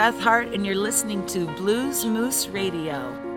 Beth Hart, and you're listening to Blues Moose Radio.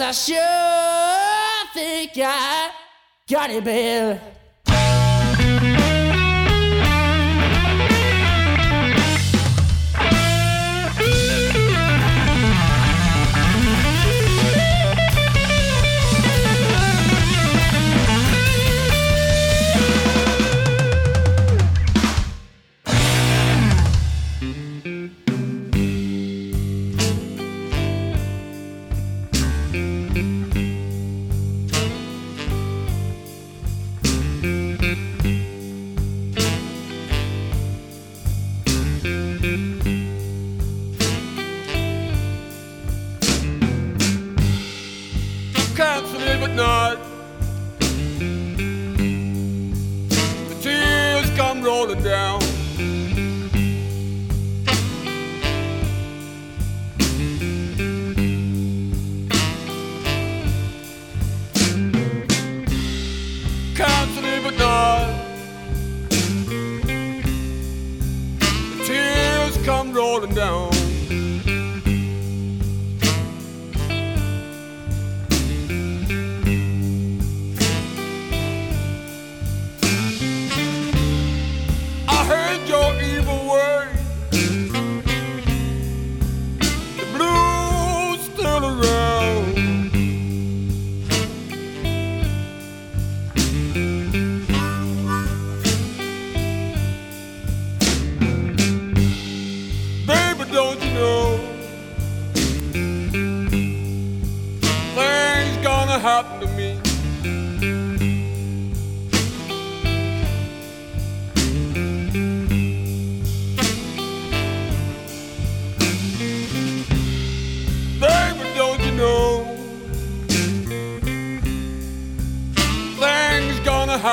I sure think I got it, baby.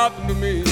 happened to me.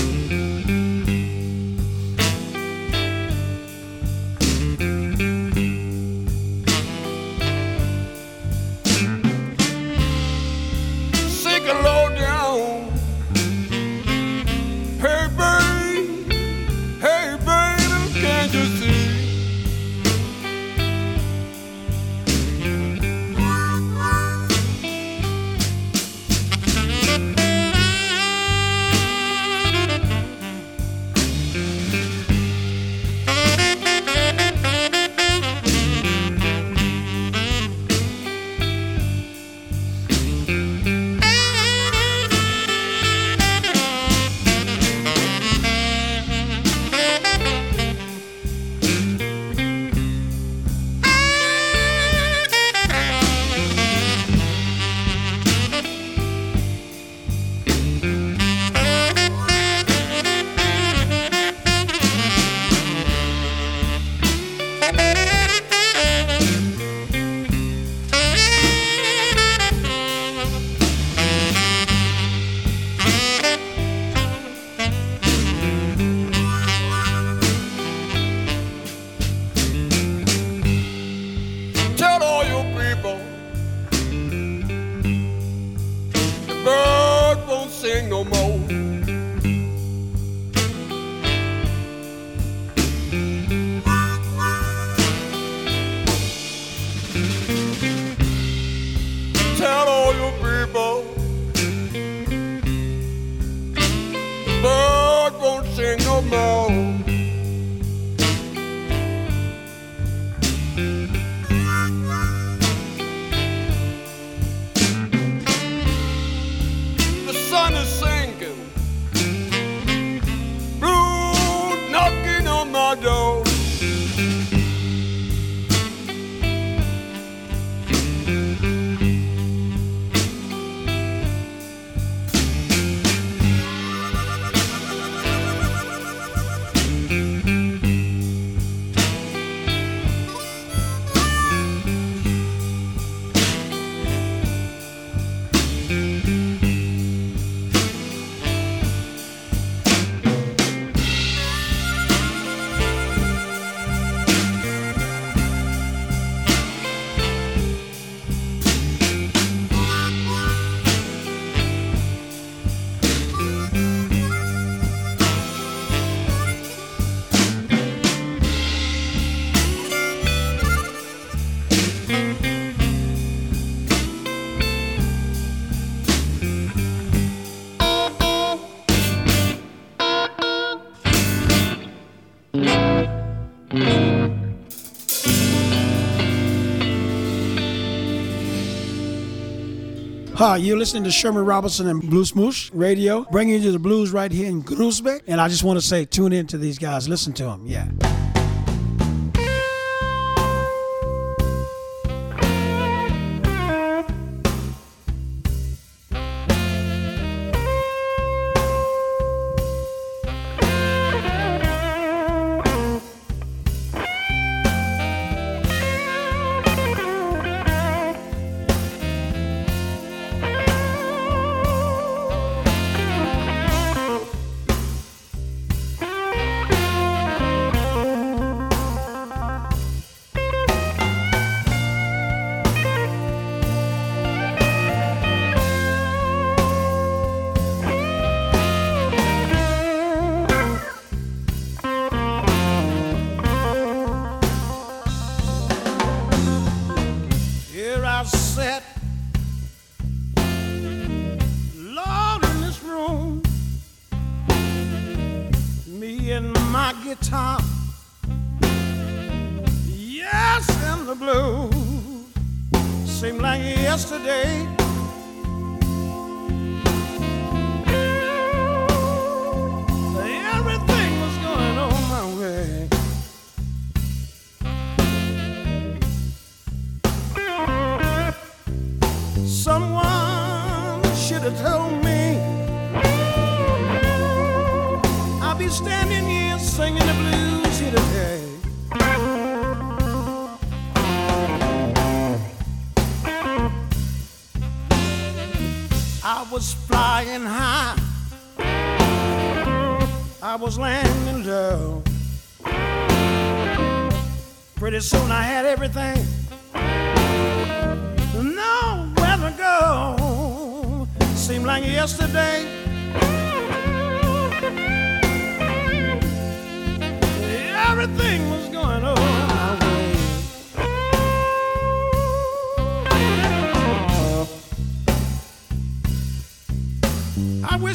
Oh. Hi, you're listening to Sherman Robertson and Blues Moose Radio, bringing you the blues right here in Groesbeek. And I just want to say, tune in to these guys, listen to them. Yeah.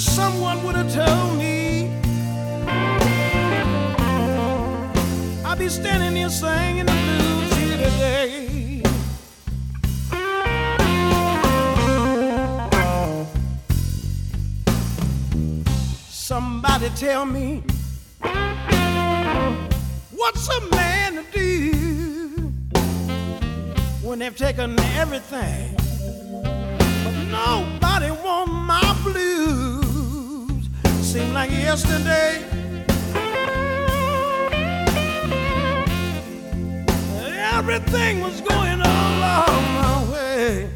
wish someone would have told me. I'd be standing here singing the blues here today. Somebody tell me what's a man to do when they've taken everything, but nobody wants my blues seemed like yesterday. Everything was going all along my way.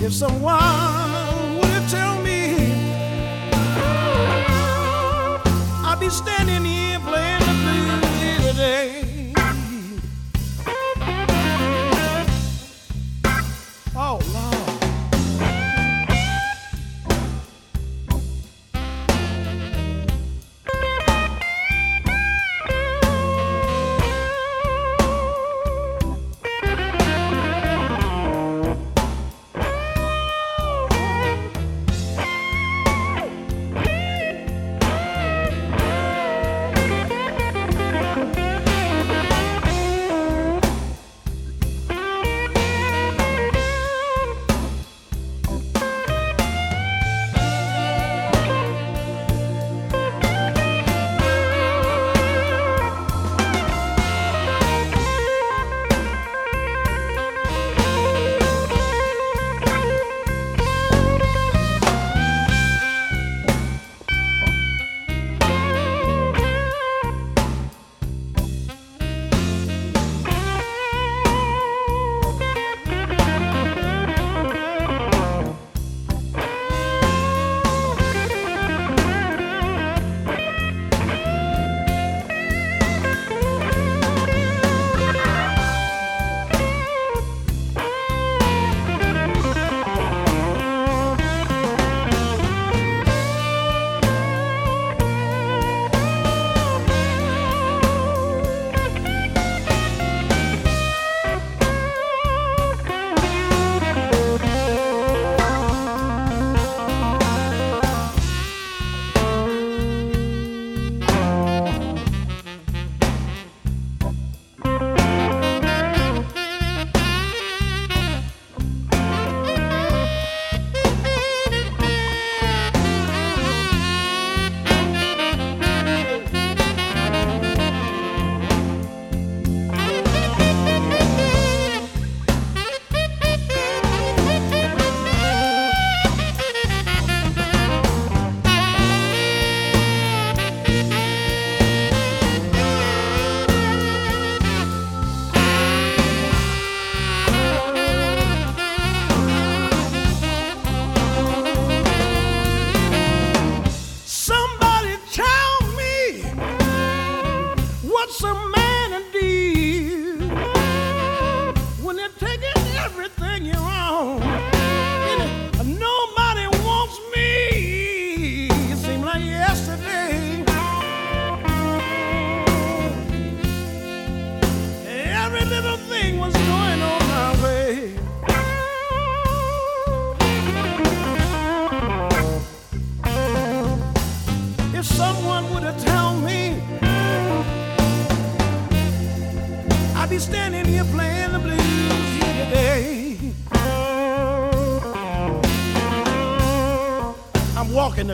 If someone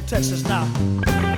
Texas now.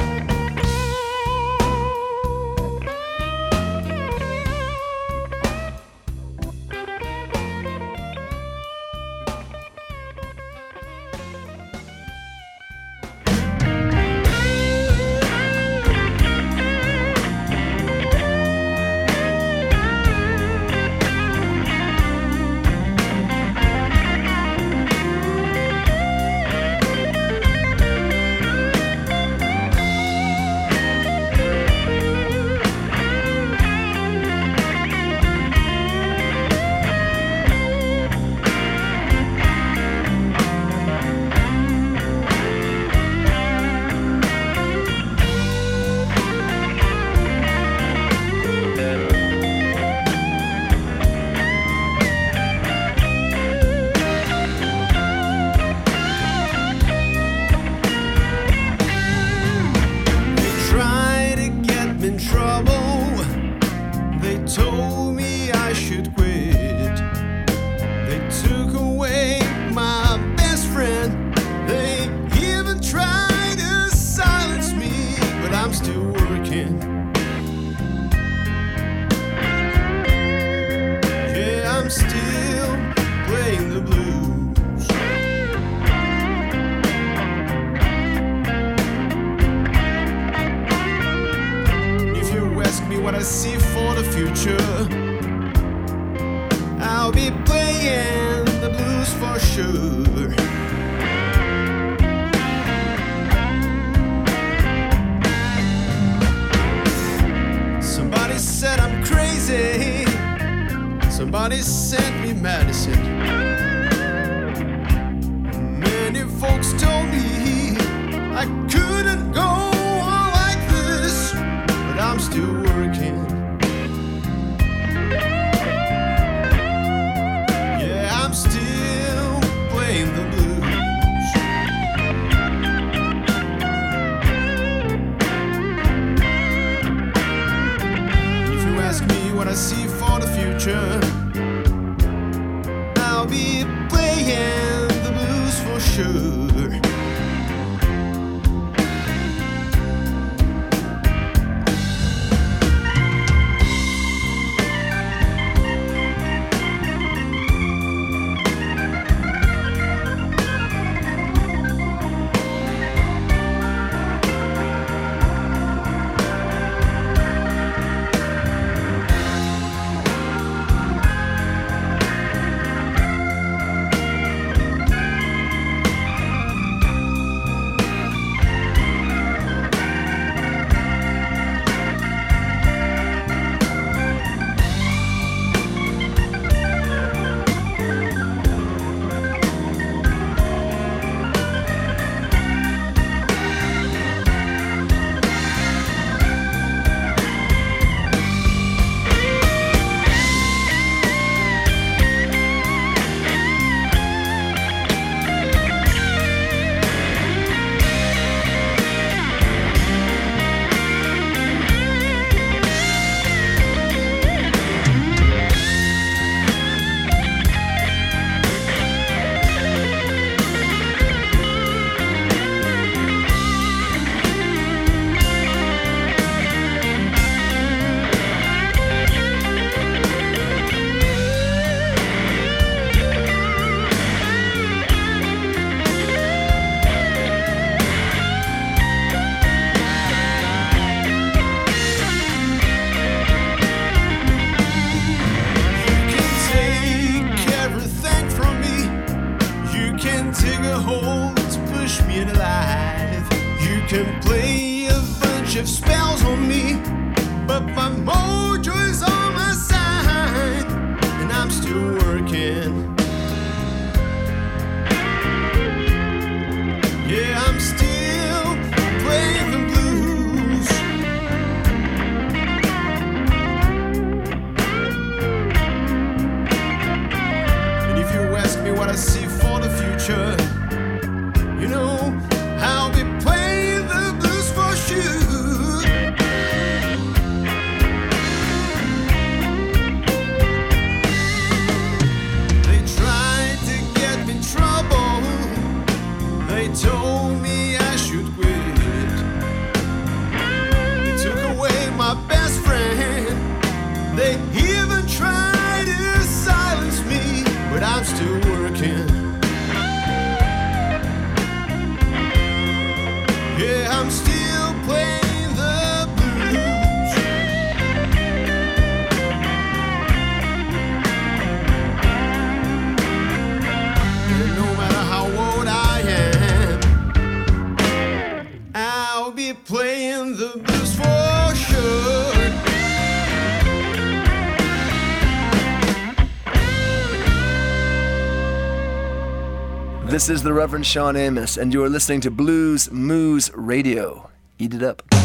This is the Reverend Shawn Amos, and you are listening to Blues Moose Radio. Eat it up.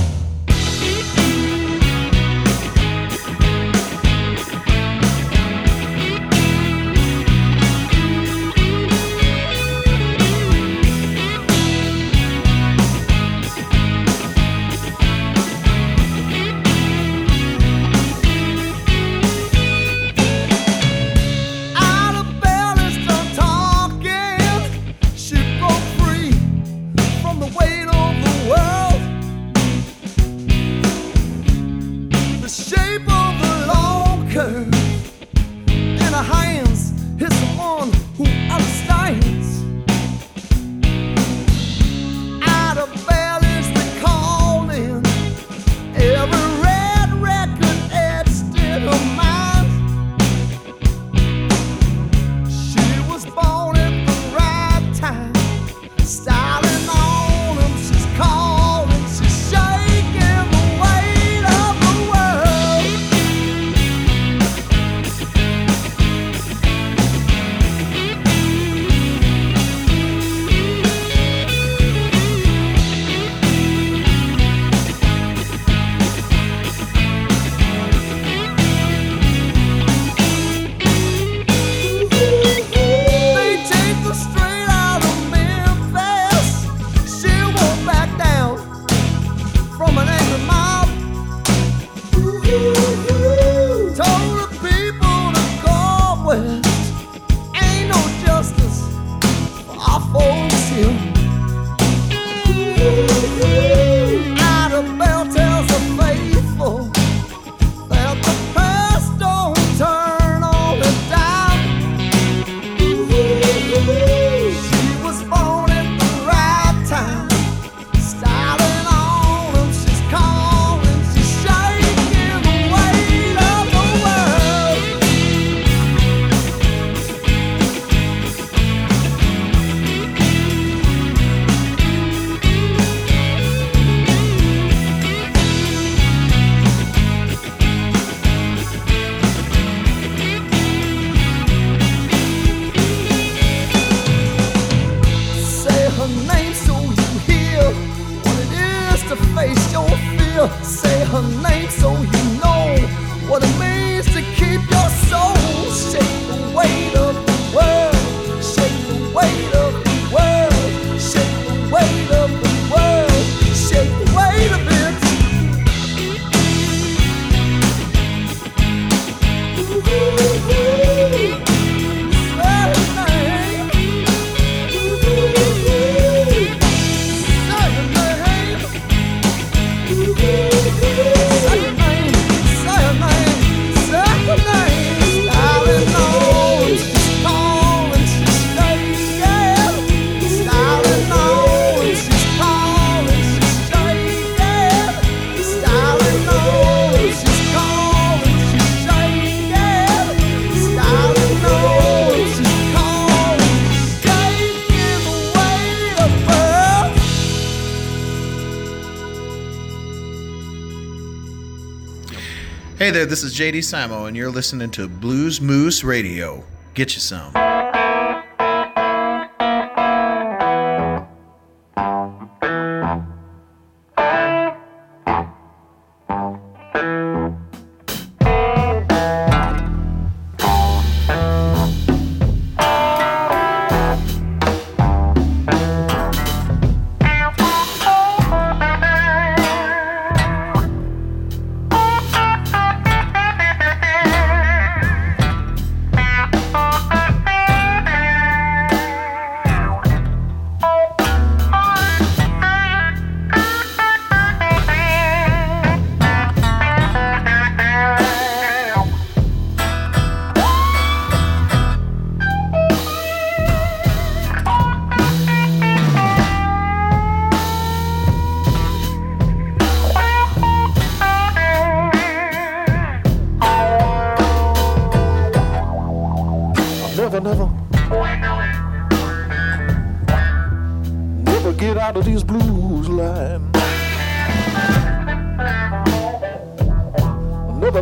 this is JD Simo, and you're listening to Blues Moose Radio. Get you some.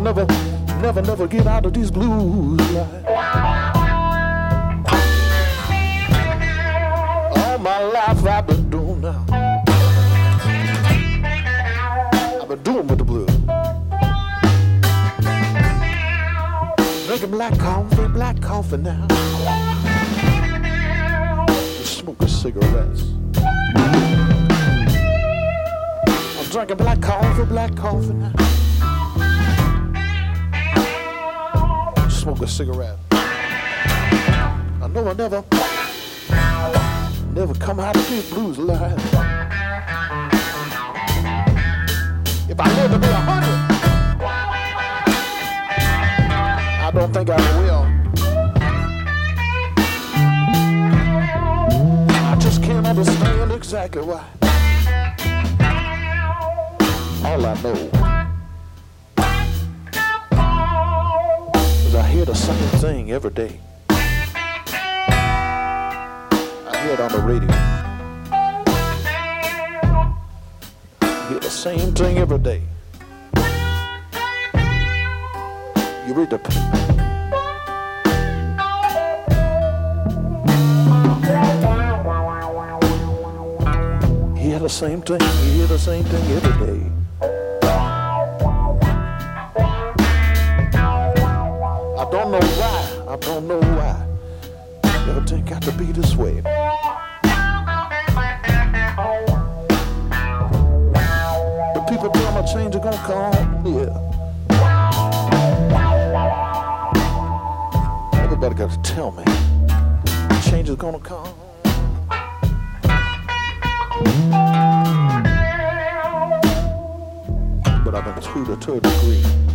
Never, never, never, never get out of these blues. All my life I've been doing now. I've been doing with the blues. Drinking black coffee, black coffee now. Smoking cigarettes. I'm drinking black coffee, black coffee now. Smoking cigarette. I know I never, never come out of this blues alive. If I live to be a hundred. I don't think I will. I just can't understand exactly why. All I know hear the same thing every day. I hear it on the radio. I hear the same thing every day. You read the paper. Hear the same thing, hear the same thing every day. Don't know why, I don't know why. Everything got to be this way. The people tell me change is gonna come, yeah. Everybody got to tell me change is gonna come. But I've been tutored to a degree.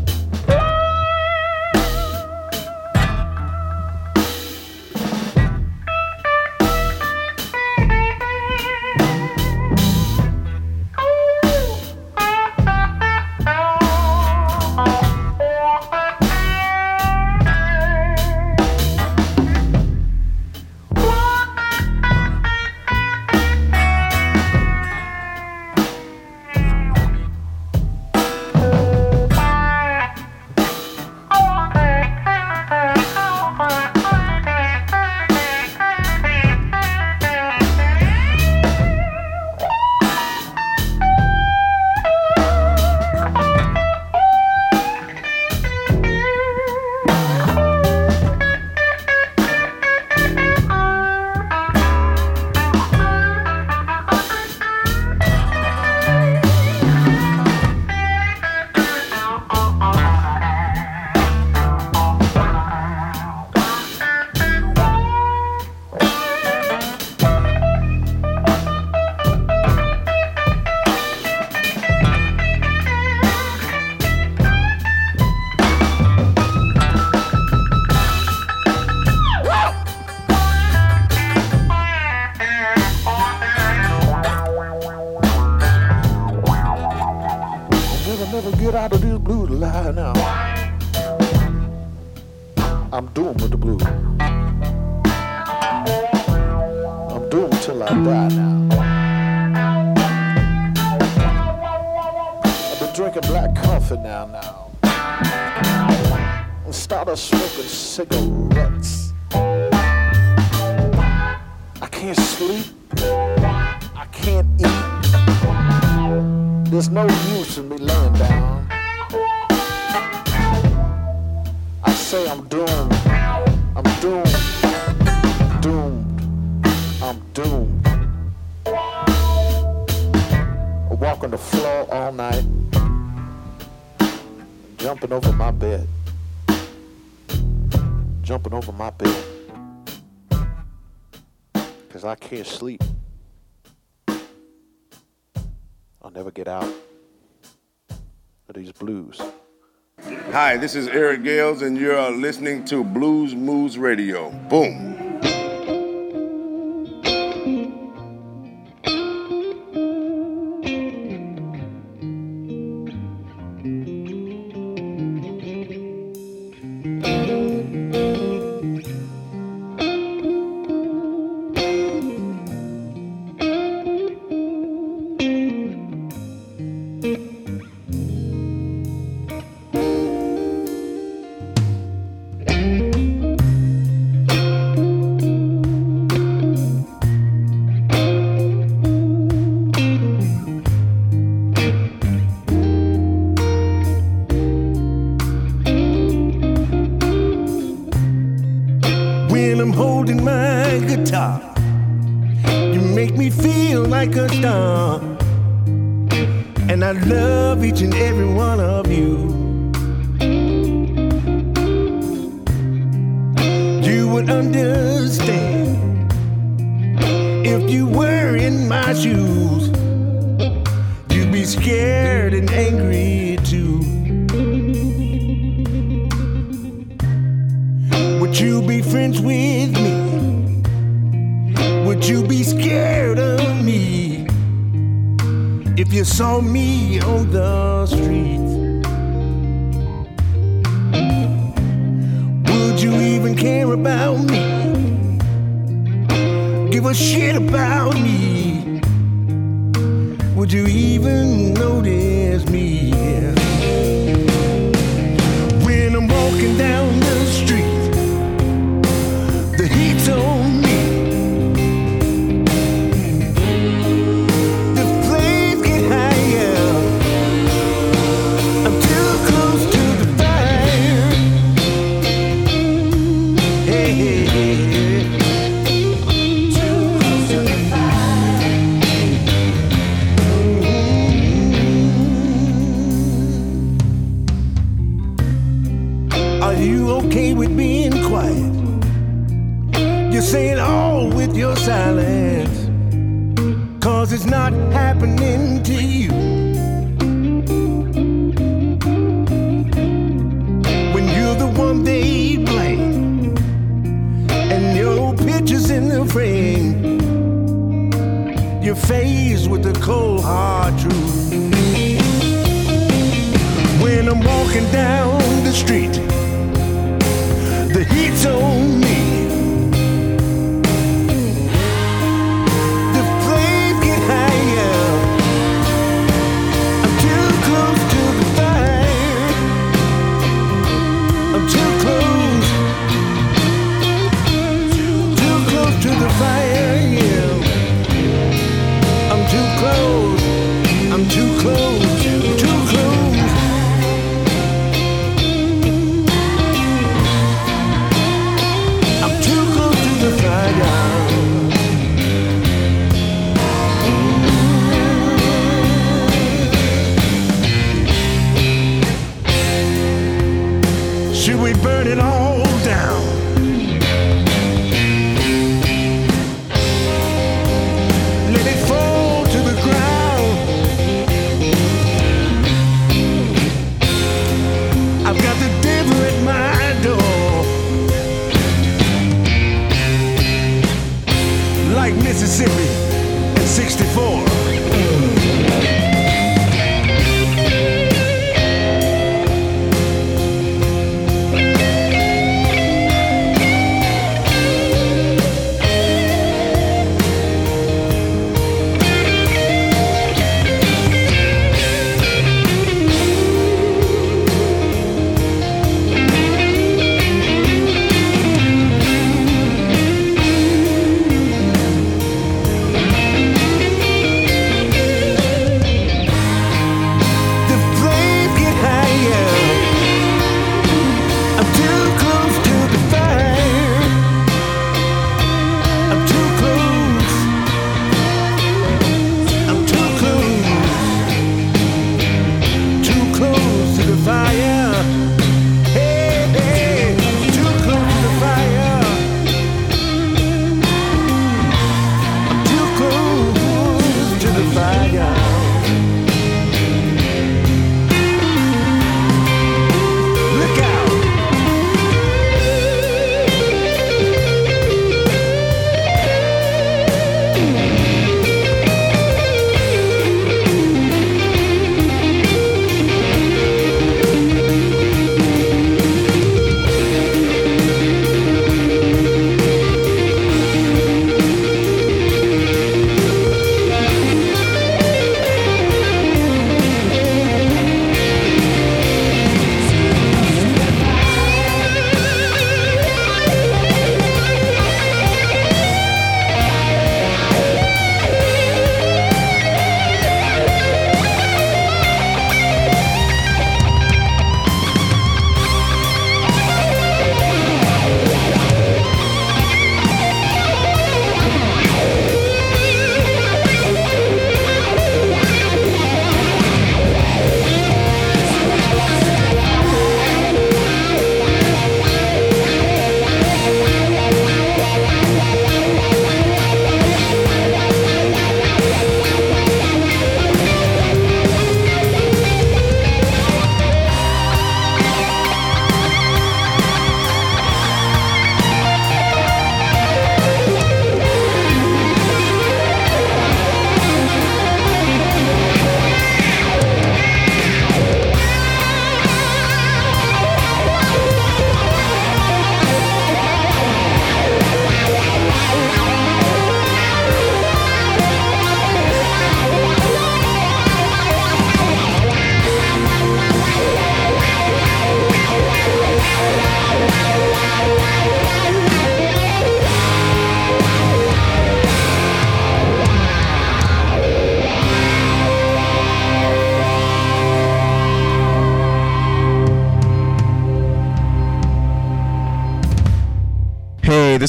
Drinking black coffee now, now. I started smoking cigarettes. I can't sleep. I can't eat. There's no use in me laying down. I say I'm doomed. I'm doomed. Doomed. I'm doomed. I walk on the floor all night, jumping over my bed, jumping over my bed, because I can't sleep. I'll never get out of these blues. Hi, this is Eric Gales, and you're listening to Blues Moose Radio. Boom.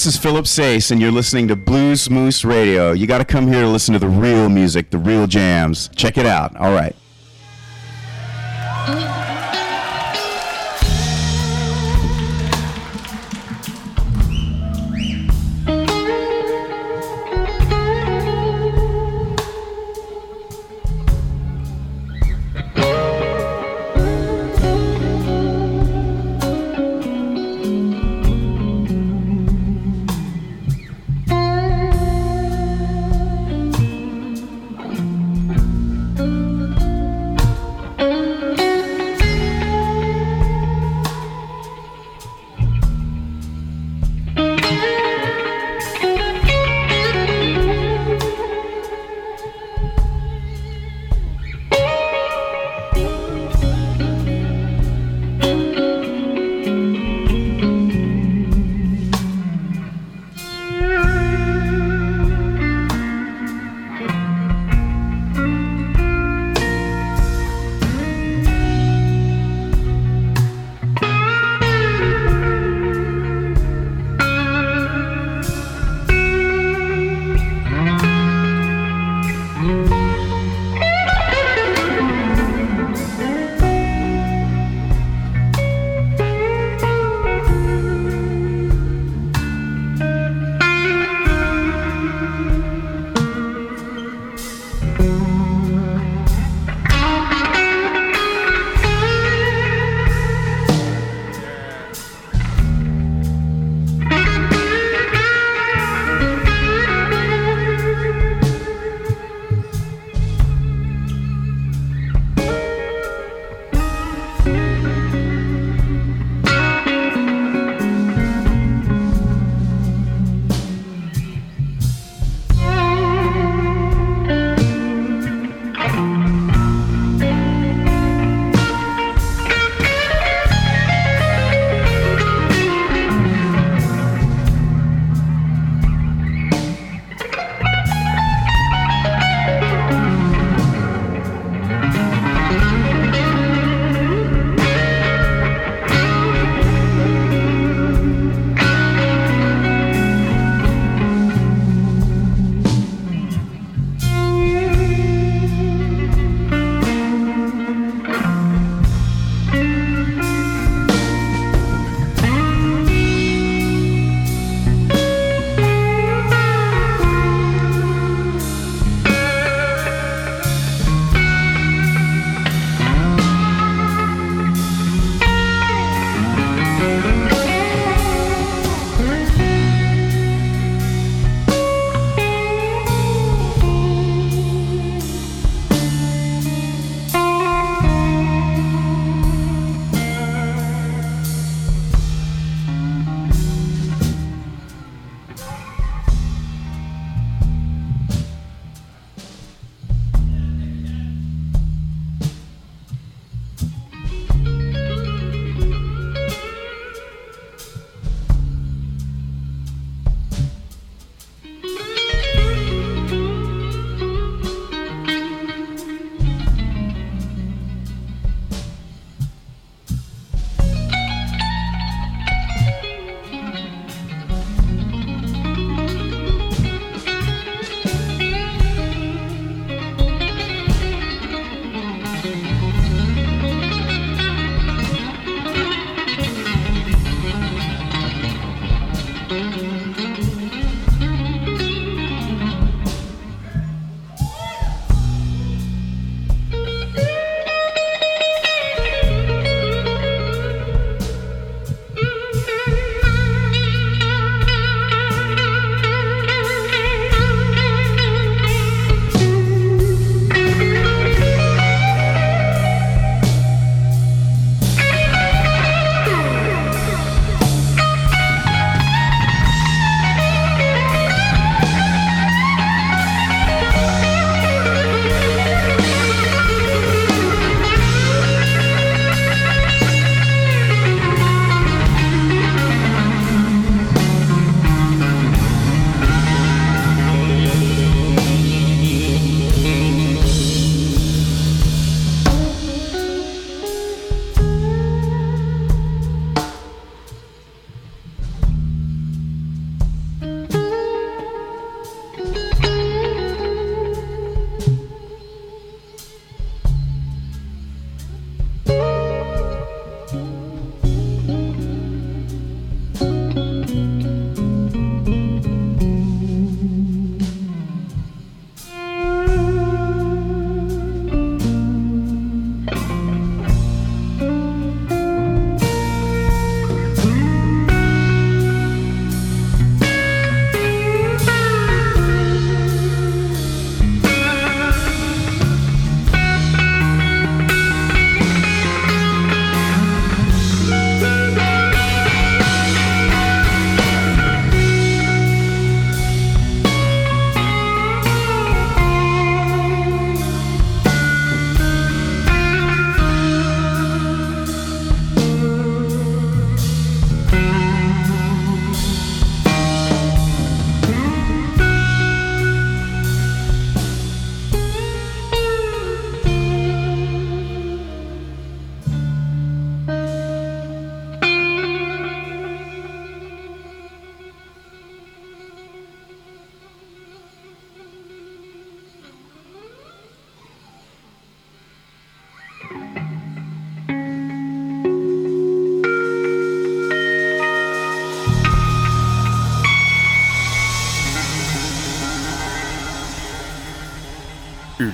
This is Philip Sayce, and you're listening to Blues Moose Radio. You got to come here to listen to the real music, the real jams. Check it out. All right.